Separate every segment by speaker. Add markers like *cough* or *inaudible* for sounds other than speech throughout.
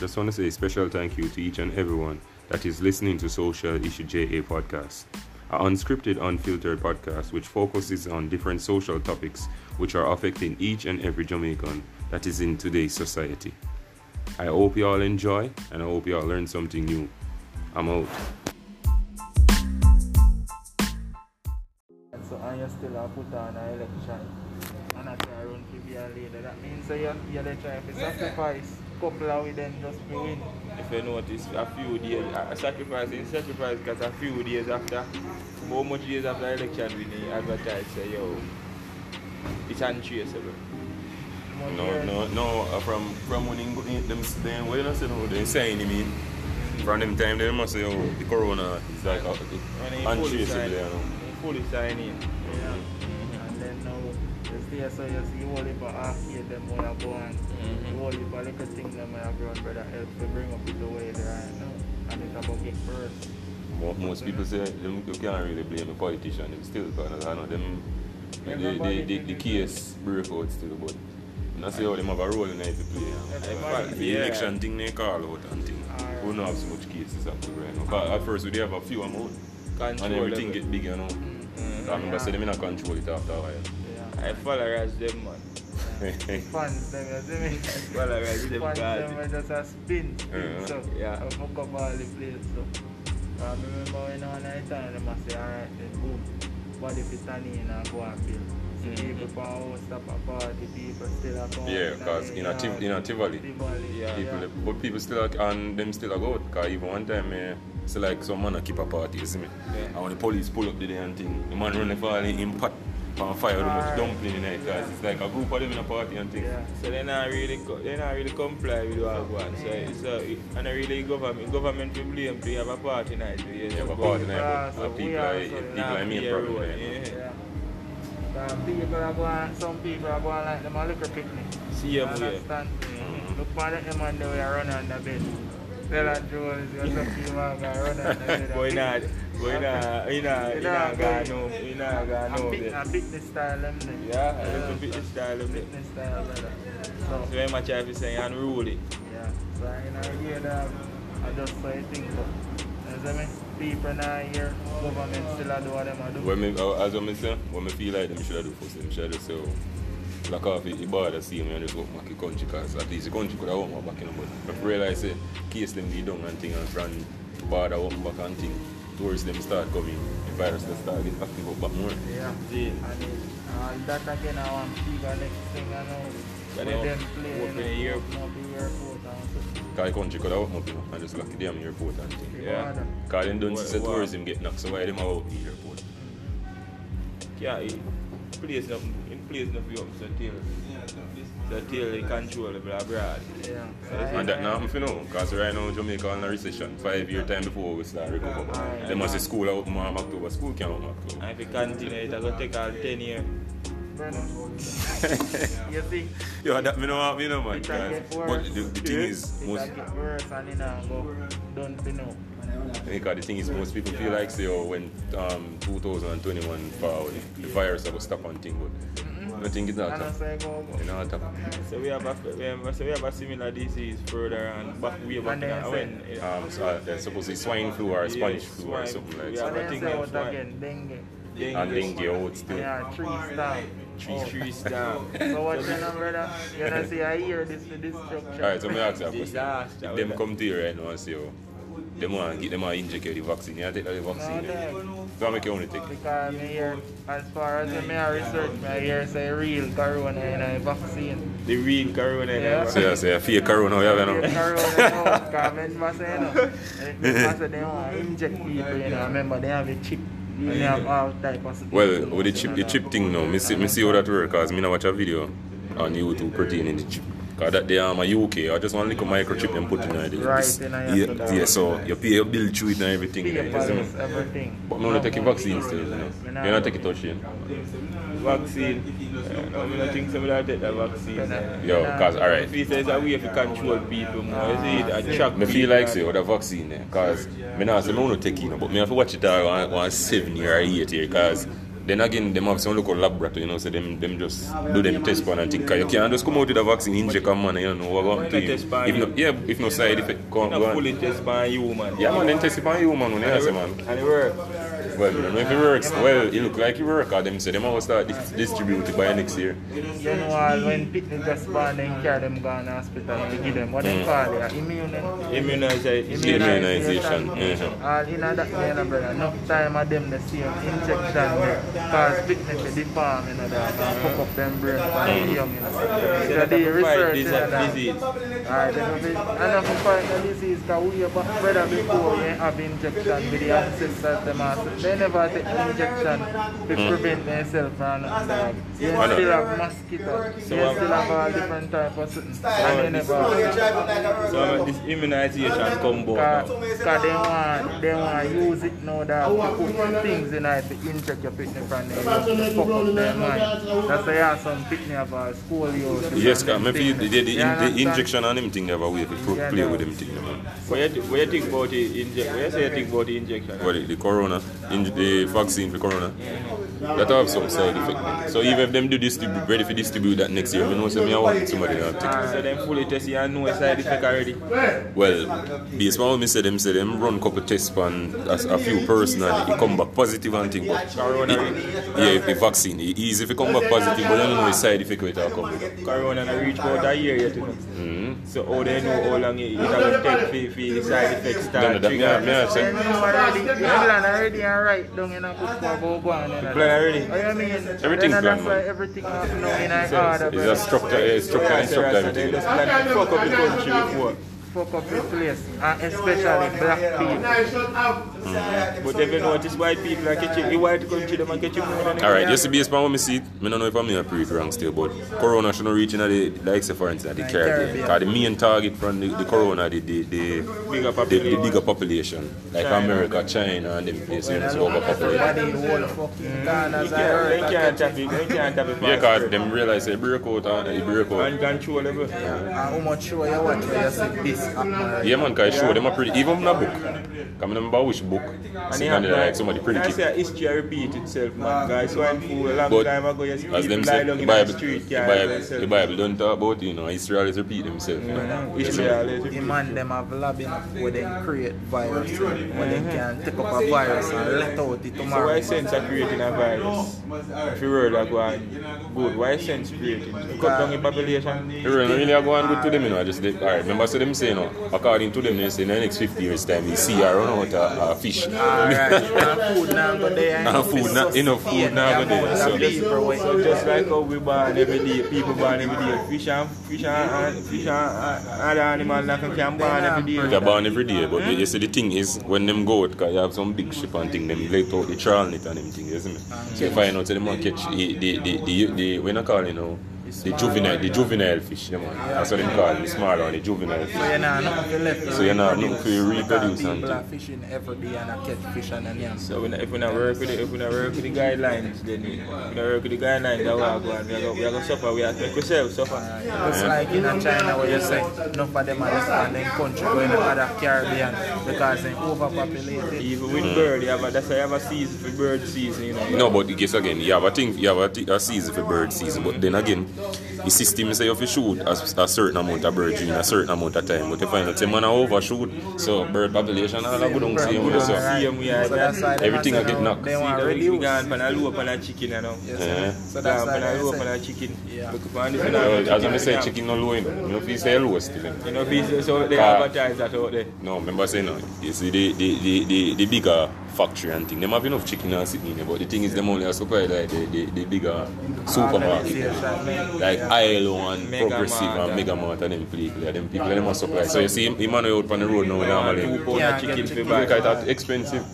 Speaker 1: just want to say a special thank you to each and everyone that is listening to Social Issue JA podcast, an unscripted, unfiltered podcast which focuses on different social topics which are affecting each and every Jamaican that is in today's society. I hope you all enjoy and I hope you all learn something new. I'm out.
Speaker 2: So and you still have put on an election and I try run to be a leader. That means so you you dey try to sacrifice couple of them just to win.
Speaker 3: If you notice, a few days, a sacrifice is sacrifice because a few days after, how much days after election we need advertise say, yo, it's untraceable.
Speaker 2: More
Speaker 1: No,
Speaker 2: years.
Speaker 1: no, no. Uh, from from when in, in, them them what you say no, they saying mean. From them time they must say oh the corona is like uh,
Speaker 3: When he fully
Speaker 1: untraceable,
Speaker 3: sign,
Speaker 1: you know.
Speaker 3: fully sign
Speaker 2: you stay so you see all the arcade them where you go and
Speaker 3: Mhm.
Speaker 2: all the little thing them where you go and brother help to bring up the way there right now. And it's about get first.
Speaker 1: Mo- Most people say them you can't really blame the politician. Them still because I know them the, the, the, the case break out still, but I say how them have a role in it to play. you The
Speaker 3: Yeah.
Speaker 1: election thing they call out and thing.
Speaker 2: Alright.
Speaker 1: We don't have so much cases active right now. 'Cause at first we have a few amount
Speaker 3: Control
Speaker 1: and everything
Speaker 3: level.
Speaker 1: get bigger you know.
Speaker 3: Mhm.
Speaker 1: I remember say them in a control it after a while.
Speaker 2: Yeah.
Speaker 3: I follow as them man. *laughs*
Speaker 2: Fans them, you see me?
Speaker 3: Follow as them
Speaker 2: Fans them
Speaker 3: guys.
Speaker 2: were just a spin, spin
Speaker 1: Yeah.
Speaker 2: so.
Speaker 3: Yeah.
Speaker 2: I fuck up all the place so. I remember when on night time they must say alright then boom. Body fit on in and I go and kill. See
Speaker 3: Mhm.
Speaker 2: people from house stop a party, people still a come.
Speaker 1: Yeah, because in a, Tiv- in a Tivoli,
Speaker 2: Tivoli.
Speaker 3: Yeah.
Speaker 1: people, but people still are, and them still are go out. Because even one time, eh, it's like some man a keep a party, you see me?
Speaker 3: Yeah.
Speaker 1: And when the police pull up the damn thing, the man run the fall in him pot on fire with much
Speaker 2: Alright.
Speaker 1: dumpling in it. Because it's like a group of them in a party and thing.
Speaker 2: Yeah.
Speaker 3: So they not really co- they not really comply with what go on. So it's a, and a really government government to blame to have a party night. We
Speaker 1: Yeah, but
Speaker 3: go-
Speaker 1: party
Speaker 2: Yeah,
Speaker 1: night,
Speaker 2: so
Speaker 1: but uh, people
Speaker 2: are
Speaker 1: are,
Speaker 2: so
Speaker 1: people
Speaker 3: Nah,
Speaker 1: are main
Speaker 3: yeah,
Speaker 1: problem
Speaker 3: road,
Speaker 1: there.
Speaker 3: yeah.
Speaker 2: Yeah. Uh, people are going, some people are going like them a liquor picnic.
Speaker 3: See
Speaker 2: You
Speaker 3: them way.
Speaker 2: understand?
Speaker 1: Mhm.
Speaker 2: Look for them and they will run on the bed. Tell a Joel is going to keep on going run on the bed.
Speaker 3: Boy not boy not he not he not got no he not
Speaker 2: A pic-
Speaker 3: there.
Speaker 2: a picnic style them.
Speaker 3: Yeah, a little bit the style of it.
Speaker 2: Style brother.
Speaker 3: So
Speaker 2: So,
Speaker 3: very much I say unruly.
Speaker 2: yeah. So in idea that I just say think but you see me? People now here, government still do what them a do.
Speaker 1: When me, uh, as I say, when me feel like them should do first, them should have just say, lock off the the border, see me and just walk back the country, because at least the country could have walked back in the But if realize, say, case them be done and thing, and from border walk back and thing, tourists them start coming, the virus they start get active up back more.
Speaker 2: Yeah.
Speaker 3: See.
Speaker 2: And it, uh, that again, I want people next thing I know.
Speaker 3: But
Speaker 2: with
Speaker 3: now,
Speaker 2: them play,
Speaker 3: open
Speaker 2: you
Speaker 3: the
Speaker 2: know,
Speaker 3: air-
Speaker 2: open up the airport and so.
Speaker 1: Because the country could have opened up, you know, and just lock the damn airport and thing.
Speaker 3: Yeah.
Speaker 1: Because they don't
Speaker 3: What-
Speaker 1: see the tourism get knocked, so why them have out the airport?
Speaker 3: Yeah, it place enough in place enough you up so till so till they control the abroad.
Speaker 2: Yeah.
Speaker 1: And that now, if you know, because right now Jamaica in a recession, five year time before we start recover.
Speaker 2: Aye.
Speaker 1: They must say school out in October, school can't open October.
Speaker 3: And if it continue it's gonna take all ten years. *laughs*
Speaker 2: You see,
Speaker 1: Yo, that me know me know man.
Speaker 2: It can get worse.
Speaker 1: but the, the thing is,
Speaker 2: it
Speaker 1: most
Speaker 2: can get worse and it now go don't be know.
Speaker 1: because the thing is, most people feel like say, oh, when um 2021 forward, the virus will stop on thing, but I think it's not
Speaker 2: And I
Speaker 1: happen.
Speaker 2: say go go.
Speaker 1: You know what happen?
Speaker 3: So we have a so we have a similar disease further and back way back
Speaker 2: And then
Speaker 3: in- when
Speaker 2: say-
Speaker 1: Um, so uh, that's supposed to be swine flu or Spanish
Speaker 3: Yes,
Speaker 1: flu or something like that.
Speaker 2: But
Speaker 3: I
Speaker 2: then
Speaker 3: think
Speaker 2: say what again, dengue.
Speaker 1: And dengue out still.
Speaker 2: Yeah, three star.
Speaker 3: three
Speaker 2: Oh.
Speaker 3: three star. *laughs*
Speaker 2: So what you know, brother? You know, see, I hear this the destruction.
Speaker 1: Alright, so me ask you a question.
Speaker 3: Disaster.
Speaker 1: If them come to you right now and say, oh, them want to get them want to inject you the vaccine, you take the vaccine.
Speaker 2: No, no.
Speaker 1: So make you only take it.
Speaker 2: Because me hear, as far as me I research, me I hear say real corona in a vaccine.
Speaker 3: The real corona
Speaker 2: Yeah.
Speaker 3: never.
Speaker 1: So you say, fake corona, you have you
Speaker 2: Real
Speaker 1: know?
Speaker 2: corona because men must say, you know, they say they want to inject people, you know, remember they have a chip. And they have all type of
Speaker 1: Well, with the chip, the chip thing now, me see, me see how that work, cause me now watch a video on YouTube pertaining the chip. Cause that they are my UK, I just want like a microchip and put in there.
Speaker 2: Right,
Speaker 1: This-
Speaker 2: in a
Speaker 1: yeah,
Speaker 2: hospital.
Speaker 1: yeah, so you pay your bill through it and everything. you know, me?
Speaker 2: Papers, everything.
Speaker 1: But me not take a vaccine still, you know. You not take it touch in.
Speaker 3: Vaccine. Uh, I mean, I think some of that take the vaccine. uh,
Speaker 1: Yo, cause alright.
Speaker 3: If it's a way to control people more, you see it attract
Speaker 1: Me feel like say with a vaccine eh, cause me not say me want to take it, you know, but me have to watch it out one, one seven year or eight year, cause then again, them have some local laboratory, you know, so them them just do them test pan and think. You can't just come out with a vaccine, inject a man, and you know what to you. If no, yeah, if no side effect,
Speaker 3: You know,
Speaker 1: on.
Speaker 3: fully test by human.
Speaker 1: Yeah, man, then test it you, man, when you man.
Speaker 3: And it work.
Speaker 1: Well, I don't know if it works. Well, it look like it work, or them say them will start dis- distribute it by next year.
Speaker 2: You know all when picnic just born then carry them go to hospital and give them what they
Speaker 1: Mm.
Speaker 2: call it, immune
Speaker 3: Immunization.
Speaker 1: Immunization, mhm.
Speaker 2: All in that way, no, brother. Enough time of them the same injection. Cause picnic they deform, you know, that and fuck up them brain for the young, you know. So
Speaker 3: that
Speaker 2: they research you know, that.
Speaker 3: disease.
Speaker 2: Alright, then if it, enough to fight the disease, cause we have brother before you have injection with the ancestors them also. They never take injection to prevent themselves from nothing, dog. You
Speaker 1: I know.
Speaker 2: still have mosquito. You still
Speaker 3: um,
Speaker 2: have all different type of something. And they never
Speaker 3: So this immunization combo now.
Speaker 2: Cause, cause they want they want use it now that to put things in it to inject your picnic from there, to fuck up their mind. That's why you have some picnic of a school youth.
Speaker 1: Yes, cause me feel the, the, the, in, the injection and them thing have a way to pro-
Speaker 2: Yeah,
Speaker 1: play
Speaker 2: no.
Speaker 1: with them thing.
Speaker 3: What you, thi- what you think about the injection? What you say you think about the injection?
Speaker 1: What the, the corona, in, the vaccine for corona, that have some side effect. man. So even if them do distribute, ready for distribute that next year, me know say me I want somebody to take it.
Speaker 3: So them fully test you and know a side effect already.
Speaker 1: Well, based on what me say, them say them run couple tests on a, a few person and it come back positive and thing. But
Speaker 3: Corona.
Speaker 1: it, yeah, if the vaccine, it easy if it come back positive, but you don't know the side effect where it will come. with.
Speaker 3: Corona not reach about a year yet, you know.
Speaker 1: Mm-hmm.
Speaker 3: So how they know how long it, it will take for, for the side effects
Speaker 1: Then
Speaker 3: start
Speaker 1: that me, I-
Speaker 3: trigger?
Speaker 1: me I
Speaker 2: They
Speaker 1: say,
Speaker 2: know already, they plan already and right down in a book for about one. you know.
Speaker 3: Plan already?
Speaker 2: Oh, mean?
Speaker 1: Everything
Speaker 2: Then
Speaker 1: plan,
Speaker 2: that's why
Speaker 1: man.
Speaker 2: everything up now in our order,
Speaker 1: it's a structure, uh, structure,
Speaker 3: Yeah,
Speaker 1: and
Speaker 3: so
Speaker 1: structure
Speaker 3: right, so they
Speaker 1: everything.
Speaker 3: just plan fuck up the country before.
Speaker 2: Fuck up the place, and especially black people. Mm-hmm.
Speaker 3: But if you notice white people are catching, the white country them are catching more than
Speaker 1: Alright, just to based on what me see, I don't know if I'm in a pretty wrong still, but Corona shouldn't reach in the, the except for instance, the
Speaker 2: Like
Speaker 1: Caribbean.
Speaker 2: Caribbean.
Speaker 1: Because the main target from the, the Corona, the, the, the,
Speaker 3: Bigger
Speaker 1: the, the
Speaker 3: population.
Speaker 1: bigger population, like
Speaker 3: China.
Speaker 1: America, China, and them places, you know, so overpopulated.
Speaker 2: whole fucking mm.
Speaker 3: You
Speaker 2: Ghana's
Speaker 3: they can't tap it, they can't tap it.
Speaker 1: Yeah, because them realize they break out and they break out.
Speaker 3: Uncontrollable.
Speaker 2: And how much show you watch where you see this happen?
Speaker 1: Yeah, man, because show them a pretty, even in a book. Come remember which book,
Speaker 3: And
Speaker 1: sitting
Speaker 3: they
Speaker 1: on like somebody pretty
Speaker 3: I say history repeat itself, man. Guys, swine flu a long
Speaker 1: But
Speaker 3: time ago, you see
Speaker 1: as them say, the
Speaker 3: in
Speaker 1: Bible,
Speaker 3: the street,
Speaker 1: the Bible, the Bible don't talk about, you know, history always repeat himself. You know.
Speaker 3: Mhm. History
Speaker 1: see?
Speaker 3: always
Speaker 2: The man them have lab enough where they create virus, where they can take up a virus and let out it
Speaker 3: So why sense of creating a virus? If you were like one good, why sense creating? Cut down the population.
Speaker 1: You really, really are going good to them, you know. I just, alright, remember, so them say, you know, according to them, they say in the next 50 years' time, we see her run out of fish.
Speaker 2: Alright, and food now go there.
Speaker 1: And food now- enough food now go there, so-
Speaker 2: So,
Speaker 3: So just like how we born every day, people born every day, fish and fish and, and fish and uh, other animals that can born every day.
Speaker 1: They're born every day, but you see, the thing is, when them go out, because you have some big ship and thing, them let out the trawl net and them thing, you see me? So you find out, so them catch the, the, the, the, the, when I call you know, the juvenile, the juvenile fish, them, that's what them call it, the smaller one, the juvenile fish.
Speaker 2: so you're not nothing left.
Speaker 1: So you're not looking for your reproduce
Speaker 2: People are fishing every day and I catch fish and then.
Speaker 3: So we not, if we not work with the, if we not work with the guidelines, then we not work with the guidelines that we are going, we are going, we are going to suffer, we have to make ourselves suffer.
Speaker 2: Just like in China where you say enough of them are just in them country going to other Caribbean because they overpopulated.
Speaker 3: Even with mm. bird, you have a, that's why you have a season for bird season, you know.
Speaker 1: No, but guess again, you have a thing, you have a, thi- a season for bird season, but then again, the system say you have to shoot a, a certain amount of birds in a certain amount of time, but you find say man a overshoot, so bird population all a go down same way, so. Everything will get knocked.
Speaker 2: They want
Speaker 3: we pan a low pan a chicken, you know.
Speaker 1: Yeah.
Speaker 2: So that's
Speaker 3: pan a
Speaker 2: say.
Speaker 3: a chicken.
Speaker 2: Yeah.
Speaker 3: You
Speaker 1: as I say, chicken no low, you know, you know, if you say low still. eh.
Speaker 3: You know, if so they advertise that out there.
Speaker 1: No, remember saying no. You see the the, the, the, the bigger factory and thing. Them have enough chicken and sitting in there, but the thing is them only are supply like the, the, the bigger supermarket.
Speaker 2: Organization,
Speaker 1: Like
Speaker 2: yeah.
Speaker 1: Hi-Lo and
Speaker 3: Mega
Speaker 1: Progressive
Speaker 3: Mart,
Speaker 1: and Mega Mart and them people, yeah, them people them must supply. So you see him, him and out on the road now
Speaker 3: Two
Speaker 1: normally.
Speaker 3: pound
Speaker 2: Yeah,
Speaker 3: of chicken
Speaker 2: get
Speaker 3: for
Speaker 2: chicken.
Speaker 3: buy.
Speaker 1: Look at that expensive.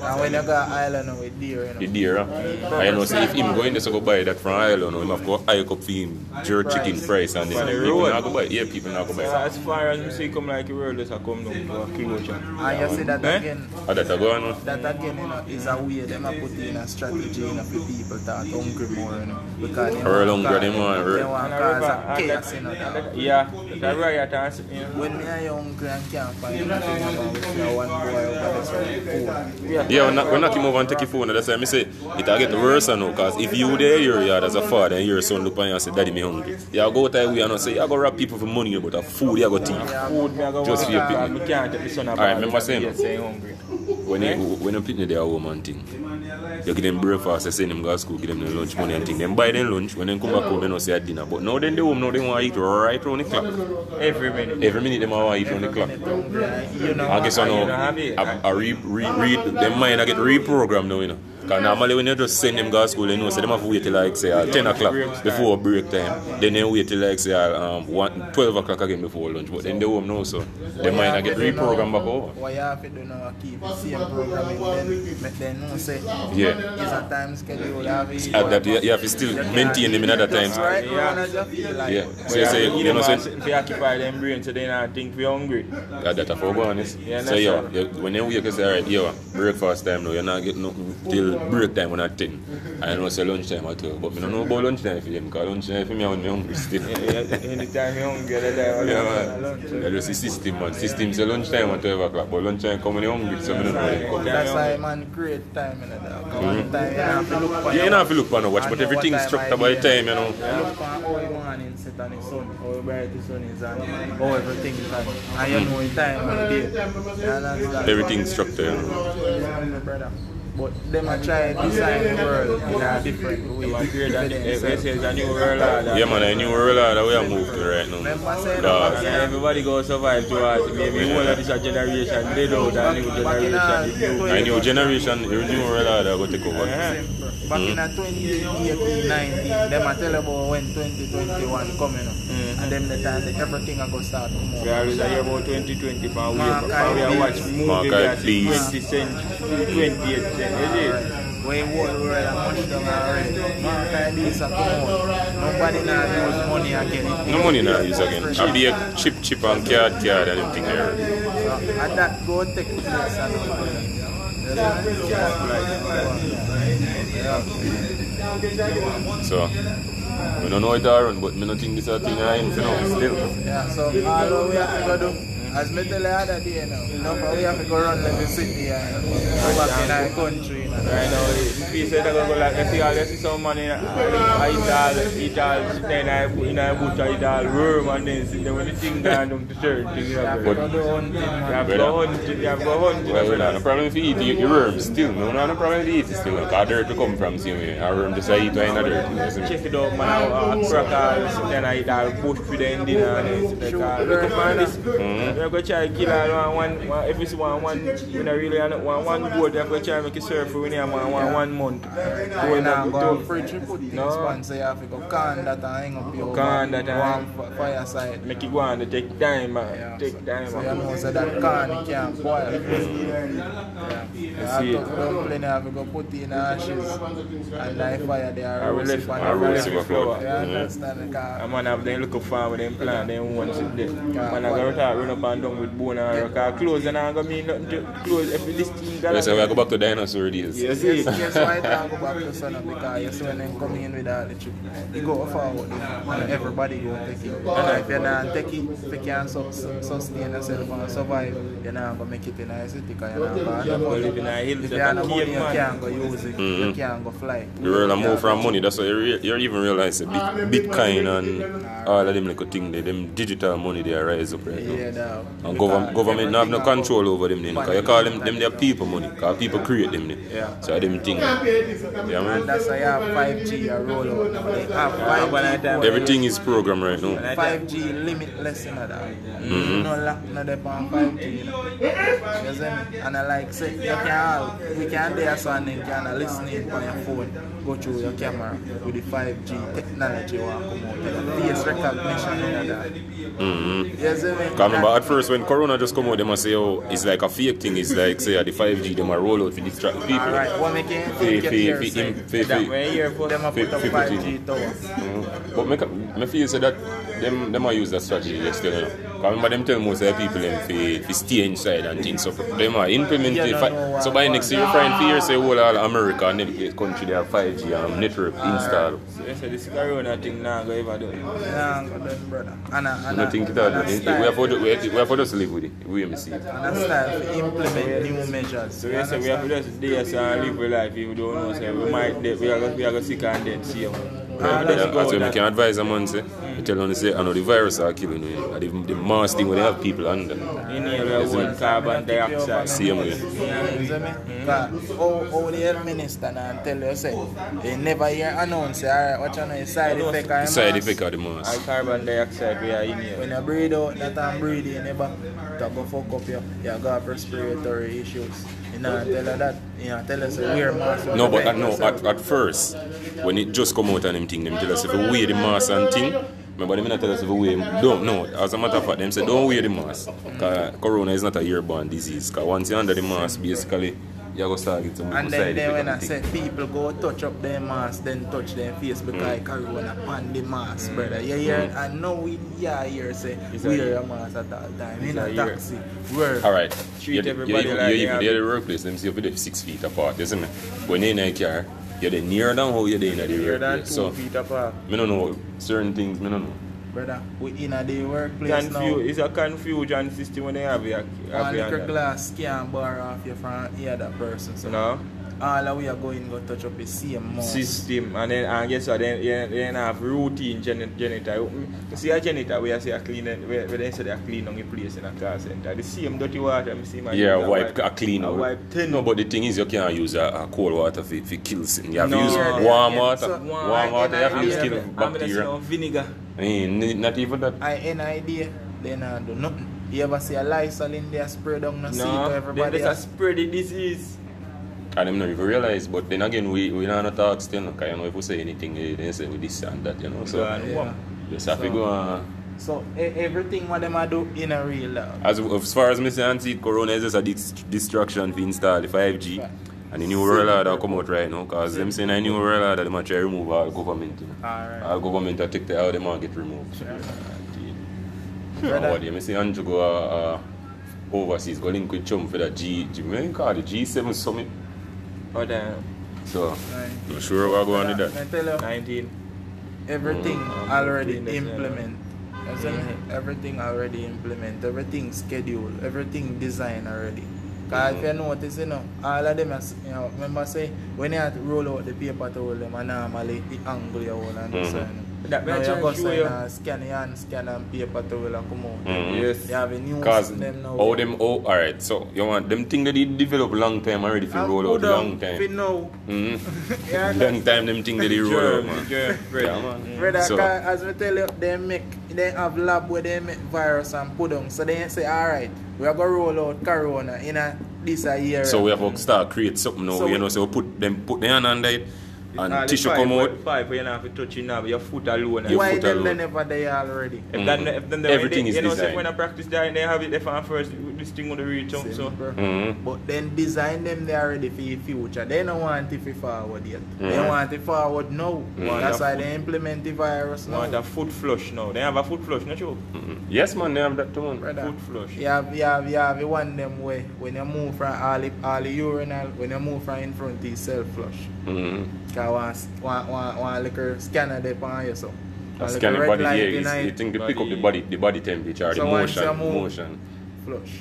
Speaker 2: Alright. And when you go island with deer, you know.
Speaker 1: The deer. huh? And you know, see if him going there to go buy that from Ireland, him have to go hike up for him jerk chicken price and then
Speaker 3: On
Speaker 1: people not go buy. Yeah, people not go
Speaker 3: So
Speaker 1: buy.
Speaker 3: as far as you see come like the world is a come down to a closure.
Speaker 2: And you see that
Speaker 3: Eh?
Speaker 2: again.
Speaker 1: Ah, that go on.
Speaker 2: That again, you know, is a way them a put in a strategy, you know, for people that hungry more, you know, because they
Speaker 1: Earl
Speaker 2: want
Speaker 1: hungry,
Speaker 2: cause-
Speaker 1: them
Speaker 2: they want
Speaker 3: And
Speaker 2: cause
Speaker 3: I
Speaker 2: a
Speaker 3: remember,
Speaker 2: chaos, you know.
Speaker 3: that-
Speaker 2: that-
Speaker 3: yeah, the riot and you know.
Speaker 2: When me are hungry and can't find nothing about with your one boy over there, so cool.
Speaker 3: Yeah,
Speaker 1: Yeah, we knock, we knock him over and take your phone. That's why I say it will get worse now. Because if you there your yard as a father and your son look on you and say, Daddy, me hungry. You go there we and say, you go rob people for money, but a food you go thief.
Speaker 3: Food me I go
Speaker 1: Just for your picnic.
Speaker 3: Take
Speaker 1: Alright, remember saying-
Speaker 3: Yes, say hungry.
Speaker 1: When you, eh? when you picnic there, a woman thing. You give them breakfast, you send them go to school, give them the lunch money and thing. Them buy them lunch, when they come back home, they don't say at dinner. But now then they home, now they want to eat right round the clock.
Speaker 3: Every minute.
Speaker 1: Every minute they want to eat round the clock.
Speaker 2: You know,
Speaker 1: I guess I know,
Speaker 3: it.
Speaker 1: I, I re, re, re, them mind I get reprogrammed now, you know. Because normally when you just send them go to school, you know, so them have to wait till like say uh, 10 o'clock before break time. Then they wait till like say uh, um, 1, 12 o'clock again before lunch. But then they home now, so them mind I get reprogrammed back over.
Speaker 2: What you have to do now, keep the same programming, then make them say,
Speaker 1: Yeah.
Speaker 2: it's a time schedule, you have to
Speaker 1: At that, you, you have to still maintain them in other times.
Speaker 2: Right,
Speaker 3: Yeah.
Speaker 2: yeah. just feel like,
Speaker 1: Yeah.
Speaker 3: But
Speaker 1: So you say, you know,
Speaker 3: man
Speaker 1: say,
Speaker 3: sitting for occupy them brain so they not think we're hungry.
Speaker 1: Yeah, that I forgot honest.
Speaker 3: Yeah,
Speaker 1: so yeah,
Speaker 3: right.
Speaker 1: you, when you wake, you say, alright, yo, breakfast time now, you're not getting nothing till break time when I 10. I know say lunchtime at 12, but I don't know about lunchtime for them, because lunchtime for me me hungry still.
Speaker 3: Anytime you hungry, that time
Speaker 1: Yeah, man. That's the system, man. System say lunchtime at 12 o'clock, but lunchtime come when you're hungry, so I don't know when they come.
Speaker 2: That's why man create time in the dog. Time you have to look for.
Speaker 1: Yeah, you don't have to look on the watch, but everything is
Speaker 2: time
Speaker 1: structured by time, you know.
Speaker 2: You look for how morning set on the sun, how bright the sun is and how everything is on. And you hmm. know the time the day. You?
Speaker 1: Everything structured, you know.
Speaker 2: Yeah, brother. But them a try to design the world in a different way.
Speaker 3: Man, create
Speaker 2: for
Speaker 3: that,
Speaker 2: themselves.
Speaker 3: they say it's a new world order.
Speaker 1: Yeah, man, I knew we're allowed that we are moved to right now.
Speaker 2: Remember saying
Speaker 1: Dog.
Speaker 2: that
Speaker 3: Yeah, everybody go survive towards maybe
Speaker 1: Yeah.
Speaker 3: one of this a generation dead out and new
Speaker 2: Back in uh,
Speaker 3: generation.
Speaker 2: our-
Speaker 3: new.
Speaker 1: I knew generation, the new world order will take over.
Speaker 2: Back in uh, a 2018, 19, them a tell about when 2021 coming up.
Speaker 3: Mm.
Speaker 2: And them the time that everything a go start come
Speaker 3: We
Speaker 2: out.
Speaker 3: always about 2020 from we
Speaker 2: Mark
Speaker 3: from we
Speaker 2: I.
Speaker 3: watch movie
Speaker 1: Mark
Speaker 3: we
Speaker 1: I.
Speaker 3: are see 20 century, 28th century. Is it?
Speaker 2: When whole world a much down already. Mark I this a come out. Nobody now use money again.
Speaker 1: No money now use again. I be a chip, chip and card, card and everything there.
Speaker 2: So, and that go take place and all. You?
Speaker 1: So, we don't know it all run, but me not think this a thing I ain't for now still.
Speaker 2: Yeah, so all we have to go do, as me tell you the other day now, now we have to go run the city and go back in our country. You know.
Speaker 3: Now, say that go like, you see all you see some money, uh, eat all, eat all, sit in a, in a butcher, eat all worm and then sit there when the thing down down to certain thing, you
Speaker 2: You to go
Speaker 3: you have to go hunting, you have to go hunting.
Speaker 1: Have no problem if you eat your, worms still. No, no, problem if you eat it still. Because dirt to come from same way. A worm just a eat in a you see me?
Speaker 3: Check it out, man. I, I crack all, and I eat all bush for them dinner and then sit there. cause Look up on this. To try to kill all one, one, if it's one, one, you know, really, one, one goat, you're going try to make it serve for when you have one, one, one month.
Speaker 2: You know, go
Speaker 3: to-
Speaker 2: fridge, you put it in
Speaker 3: No.
Speaker 2: sponsor, you have to go can that and hang up your
Speaker 3: Can that and-
Speaker 2: warm fireside.
Speaker 3: Make it go on, to take time, man.
Speaker 2: Yeah,
Speaker 3: Take
Speaker 2: so,
Speaker 3: time,
Speaker 2: so you know, so that can it can't boil. Yeah. You have
Speaker 3: see
Speaker 2: to
Speaker 3: it.
Speaker 2: dumpling, you have to go put in ashes and light fire there.
Speaker 3: I will
Speaker 2: roast
Speaker 3: left-
Speaker 2: it
Speaker 3: I
Speaker 2: the
Speaker 3: will
Speaker 2: fire.
Speaker 3: left the flour.
Speaker 2: You
Speaker 1: Yeah.
Speaker 2: understand?
Speaker 3: A
Speaker 2: Because
Speaker 3: man have them look up farm, them plant, them one sit there. Man, I got to run up and down with bone and rock. Cause clothes and I got mean nothing to clothes. If this thing got
Speaker 1: Yes, so we go back to dinosaur days.
Speaker 3: You see?
Speaker 2: Yes, yes, why I go back to Son because you see when them come in with all the chip, you go forward and everybody go take it. And if you not take it, if you can't sus- sustain yourself and survive, you're not going to make it in a city because you're not going to
Speaker 3: Go live in a hill,
Speaker 2: If
Speaker 3: just
Speaker 2: you have no
Speaker 3: a
Speaker 2: money,
Speaker 3: cave,
Speaker 2: you
Speaker 3: man.
Speaker 2: can't go use it. You mm-hmm. can't go fly.
Speaker 1: The world a move from money, that's why you, re- you even realize that Bit- ah. Bitcoin and all of them little thing, they, them digital money they are rise up right now.
Speaker 2: Yeah, dog.
Speaker 1: And government, government not have no control over them then. Because you call them, them their people money. Because people create them then.
Speaker 2: Yeah.
Speaker 1: So them thing. Yeah man.
Speaker 2: That's why you have 5G a roll out now. They have
Speaker 3: Yeah, but I
Speaker 2: 5G.
Speaker 1: Everything is programmed right now.
Speaker 2: 5G limitless in that.
Speaker 1: Mm-hmm.
Speaker 2: No lock no dep on 5G. You know. And I like say you can all we can do so and then can listen in on your phone, go through your camera with the 5G technology will come out. Face recognition in that.
Speaker 1: Mm-hmm.
Speaker 2: You see me?
Speaker 1: Because remember at first when Corona just come out, they must say, oh, it's like a fake thing. It's like, say, the 5G, they might roll out to distract people.
Speaker 2: What make you
Speaker 1: Fee,
Speaker 2: think
Speaker 1: fee,
Speaker 2: you're
Speaker 1: fee, fee,
Speaker 3: That way here for
Speaker 2: Them a put up
Speaker 1: Fif-
Speaker 2: 5G tower.
Speaker 1: But me, me feel say that them, them I use that strategy still, you know. remember them tell most of the people them fi, fi stay inside and things. So them are implement
Speaker 2: Yeah,
Speaker 1: it.
Speaker 2: no,
Speaker 1: fi-
Speaker 2: no,
Speaker 1: so
Speaker 2: uh,
Speaker 1: by
Speaker 2: uh,
Speaker 1: next year, find fear say whole all America and every country they have 5G um, network installed.
Speaker 3: So they say this corona thing now go ever do.
Speaker 2: Nah, go done, brother. And a,
Speaker 1: I
Speaker 2: and
Speaker 1: don't
Speaker 2: a,
Speaker 1: think it
Speaker 2: and
Speaker 1: We
Speaker 2: style,
Speaker 1: have to we have to- we have to just live with it. We may see it.
Speaker 2: and a style to implement new measures.
Speaker 3: So
Speaker 2: You
Speaker 3: we say we have to
Speaker 2: understand?
Speaker 3: just dance and live with life. If we don't know, say we might we are going we are going sick and dead. See you. Ah, we have to
Speaker 1: Yeah,
Speaker 3: just go
Speaker 1: that's I can advise a man say. You tell them say, I know the virus are killing you. And the, the mass thing where they have people under.
Speaker 3: Inhale your carbon dioxide.
Speaker 1: Same way.
Speaker 2: You see me? Cause how, how the health minister now tell you say they never hear announce say alright what you know is side effect
Speaker 1: The
Speaker 2: of
Speaker 1: side effect of the
Speaker 3: All
Speaker 1: mask.
Speaker 3: carbon dioxide we are inhale.
Speaker 2: When you breathe out that and breathe in your back, that go fuck up you. You got respiratory issues. Know tell her that. Know tell us wear mask.
Speaker 1: No, but at, no, at, at first, when it just come out and them thing, them tell us if you wear the mask and thing, remember them not tell us if you wear, don't, no, as a matter of fact, them say don't wear the mask. Cause corona is not a airborne disease. Cause once you're under the mask, basically, you're going to start getting some
Speaker 2: And then, then when I
Speaker 1: and
Speaker 2: say people go touch up their mask, then touch their face because
Speaker 1: Mm.
Speaker 2: corona on the mask, brother. You hear? I know we yeah hear say
Speaker 3: It's
Speaker 2: wear a mask at all time. In
Speaker 3: a
Speaker 2: a taxi, wear.
Speaker 1: Alright,
Speaker 3: Treat
Speaker 1: you're,
Speaker 3: everybody
Speaker 1: you're,
Speaker 3: like
Speaker 1: you're,
Speaker 3: they
Speaker 1: even
Speaker 3: have-
Speaker 1: there at the workplace, them see you there six feet apart, you see me? When you're in a car, you're the near than how you're in the
Speaker 3: You're
Speaker 1: workplace. So,
Speaker 3: feet apart.
Speaker 1: I don't know certain things, I don't know.
Speaker 2: Brother, we in a the workplace
Speaker 3: Confu-
Speaker 2: now.
Speaker 3: it's a confusion system when they have your have
Speaker 2: One
Speaker 3: your
Speaker 2: little
Speaker 3: hand.
Speaker 2: glass can bar off you from the other person. So
Speaker 3: You know?
Speaker 2: all of we are going go touch up the same mask.
Speaker 3: system and then and guess what then you, you have routine gen- janitor you see a janitor where you say a clean it- where, where they say they clean on the place in a car center the same dirty water I see my
Speaker 1: Yeah,
Speaker 3: use
Speaker 1: wipe, a clean
Speaker 3: a wipe tin
Speaker 1: No, but the thing is, you can't use a, a cold water for, for kills. You have
Speaker 3: No.
Speaker 1: to use
Speaker 3: Yeah,
Speaker 1: warm
Speaker 2: yeah,
Speaker 1: water.
Speaker 2: so-
Speaker 1: warm water, you have to use
Speaker 2: gonna-
Speaker 1: kill
Speaker 3: I'm gonna say vinegar
Speaker 1: I mean, not even that.
Speaker 2: I any idea, they not do nothing. You ever see a Lysol in there spray down the seat
Speaker 3: no
Speaker 2: to
Speaker 3: they
Speaker 2: everybody
Speaker 3: just a
Speaker 2: else?
Speaker 3: spread the disease
Speaker 1: And them not even realize, but then again, we we are not talk still, because you know, if we say anything, eh, they say with this and that, you know. So,
Speaker 3: Go on,
Speaker 2: Yeah.
Speaker 3: walk.
Speaker 1: just have to
Speaker 2: So-
Speaker 1: go on.
Speaker 2: So everything what them a do in a real love.
Speaker 1: As, as far as me say, and see, Corona is just a dis- distraction to install the 5G.
Speaker 2: Right.
Speaker 1: And the new world order come out right now, because them saying the new world order, they might try to remove all government. You know.
Speaker 2: Alright.
Speaker 1: All government are take the how they might get removed. So,
Speaker 2: Brother.
Speaker 1: what do you say Andrew go uh, uh, overseas, go link with Chum for the G, G, what you call it, G7 summit.
Speaker 3: oh damn
Speaker 1: So,
Speaker 2: Right.
Speaker 1: I'm sure we're going with
Speaker 2: I
Speaker 1: that.
Speaker 2: tell you,
Speaker 3: 19
Speaker 2: everything
Speaker 3: Mm.
Speaker 2: already
Speaker 3: Clean yeah.
Speaker 2: implement. You see me?
Speaker 3: Mhm.
Speaker 2: Everything already implement. Everything scheduled. Everything designed already. Cause if you notice, you know, all of them, you know, remember say when you have to roll out the paper towel, them, and normally the angle you hold and this
Speaker 1: Mhm.
Speaker 2: one.
Speaker 3: That
Speaker 2: now
Speaker 3: may
Speaker 2: you
Speaker 3: try
Speaker 2: go
Speaker 3: show
Speaker 2: say,
Speaker 3: you.
Speaker 2: nah, scan your hand, scan and paper towel and come out.
Speaker 1: Mhm.
Speaker 3: yes
Speaker 2: You have a new
Speaker 1: Cause
Speaker 2: them now.
Speaker 1: all them, oh, alright, so you want them thing that they develop long time already if you
Speaker 2: And
Speaker 1: roll
Speaker 2: put
Speaker 1: out
Speaker 2: down
Speaker 1: long
Speaker 2: fi
Speaker 1: time.
Speaker 2: know.
Speaker 1: Mm-hmm. *laughs*
Speaker 2: Yeah, *laughs*
Speaker 1: long time them thing that they roll out,
Speaker 3: germ
Speaker 1: man.
Speaker 3: germ spread
Speaker 1: Yeah, man.
Speaker 2: Brother,
Speaker 1: So-
Speaker 2: 'cause as we tell you, they make they have lab where they make virus and put on. So they say, alright, we are gonna roll out corona in a this a year.
Speaker 1: So we have to start create something now,
Speaker 2: So
Speaker 1: you
Speaker 2: we-
Speaker 1: know, so we put them put the hand under it and
Speaker 3: All the
Speaker 1: tissue
Speaker 3: pipe
Speaker 1: come out.
Speaker 3: pipe where you don't have to touch it now your foot alone
Speaker 1: Your
Speaker 2: Why
Speaker 1: foot
Speaker 2: them
Speaker 1: alone.
Speaker 2: they never there already?
Speaker 3: If
Speaker 1: Mhm.
Speaker 3: then, if then they,
Speaker 1: Everything
Speaker 3: they,
Speaker 1: is
Speaker 3: you know, say
Speaker 1: designed.
Speaker 3: when I practice there, and they have it there for first, this thing would reach out, so.
Speaker 2: Simple.
Speaker 1: Mhm.
Speaker 2: But then design them they already for the future. They don't want it to forward yet. They
Speaker 1: Mhm.
Speaker 2: want it forward now.
Speaker 1: Mhm.
Speaker 2: That's why
Speaker 3: Want
Speaker 2: they implement the virus now.
Speaker 3: Want a foot flush now. They have a foot flush, not you?
Speaker 1: Mhm. Yes, man, they have that too, man.
Speaker 2: Brother,
Speaker 3: Foot flush.
Speaker 2: You have, you have, you have the one them way when you move from all the, all the urinal, when you move from in front to self flush.
Speaker 1: Mhm.
Speaker 2: Cause one, one, one, one liquor scanner there on you so.
Speaker 1: A
Speaker 2: One
Speaker 1: scan the body, yeah,
Speaker 2: light
Speaker 1: it's,
Speaker 2: in
Speaker 1: you
Speaker 2: it,
Speaker 1: think they pick up the
Speaker 3: Body.
Speaker 1: body, the body temperature, or
Speaker 2: So
Speaker 1: the motion, motion.
Speaker 2: flush.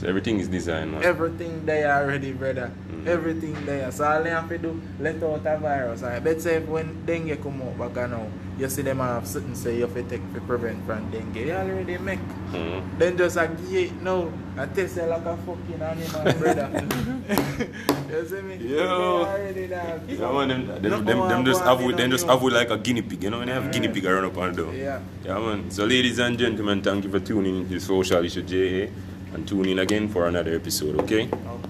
Speaker 1: So everything is designed, man.
Speaker 2: Everything there already, brother.
Speaker 1: Mhm.
Speaker 2: Everything there. So all they have to do, let out a virus. And let's say when dengue come out back now, you see them have something say you have to take to prevent from dengue. They already make.
Speaker 1: Mhm.
Speaker 2: Then just a give it now and test it like a fucking animal, *laughs* brother. *laughs* you see me?
Speaker 1: Yo.
Speaker 2: They already there.
Speaker 1: Yeah, man, them, them, them, them just have with, them just have with like a guinea pig, you know, when they have guinea pig around up and down.
Speaker 2: Yeah.
Speaker 1: Yeah, man. So, ladies and gentlemen, thank you for tuning in to Social Issue JA and tune in again for another episode, okay?
Speaker 2: There.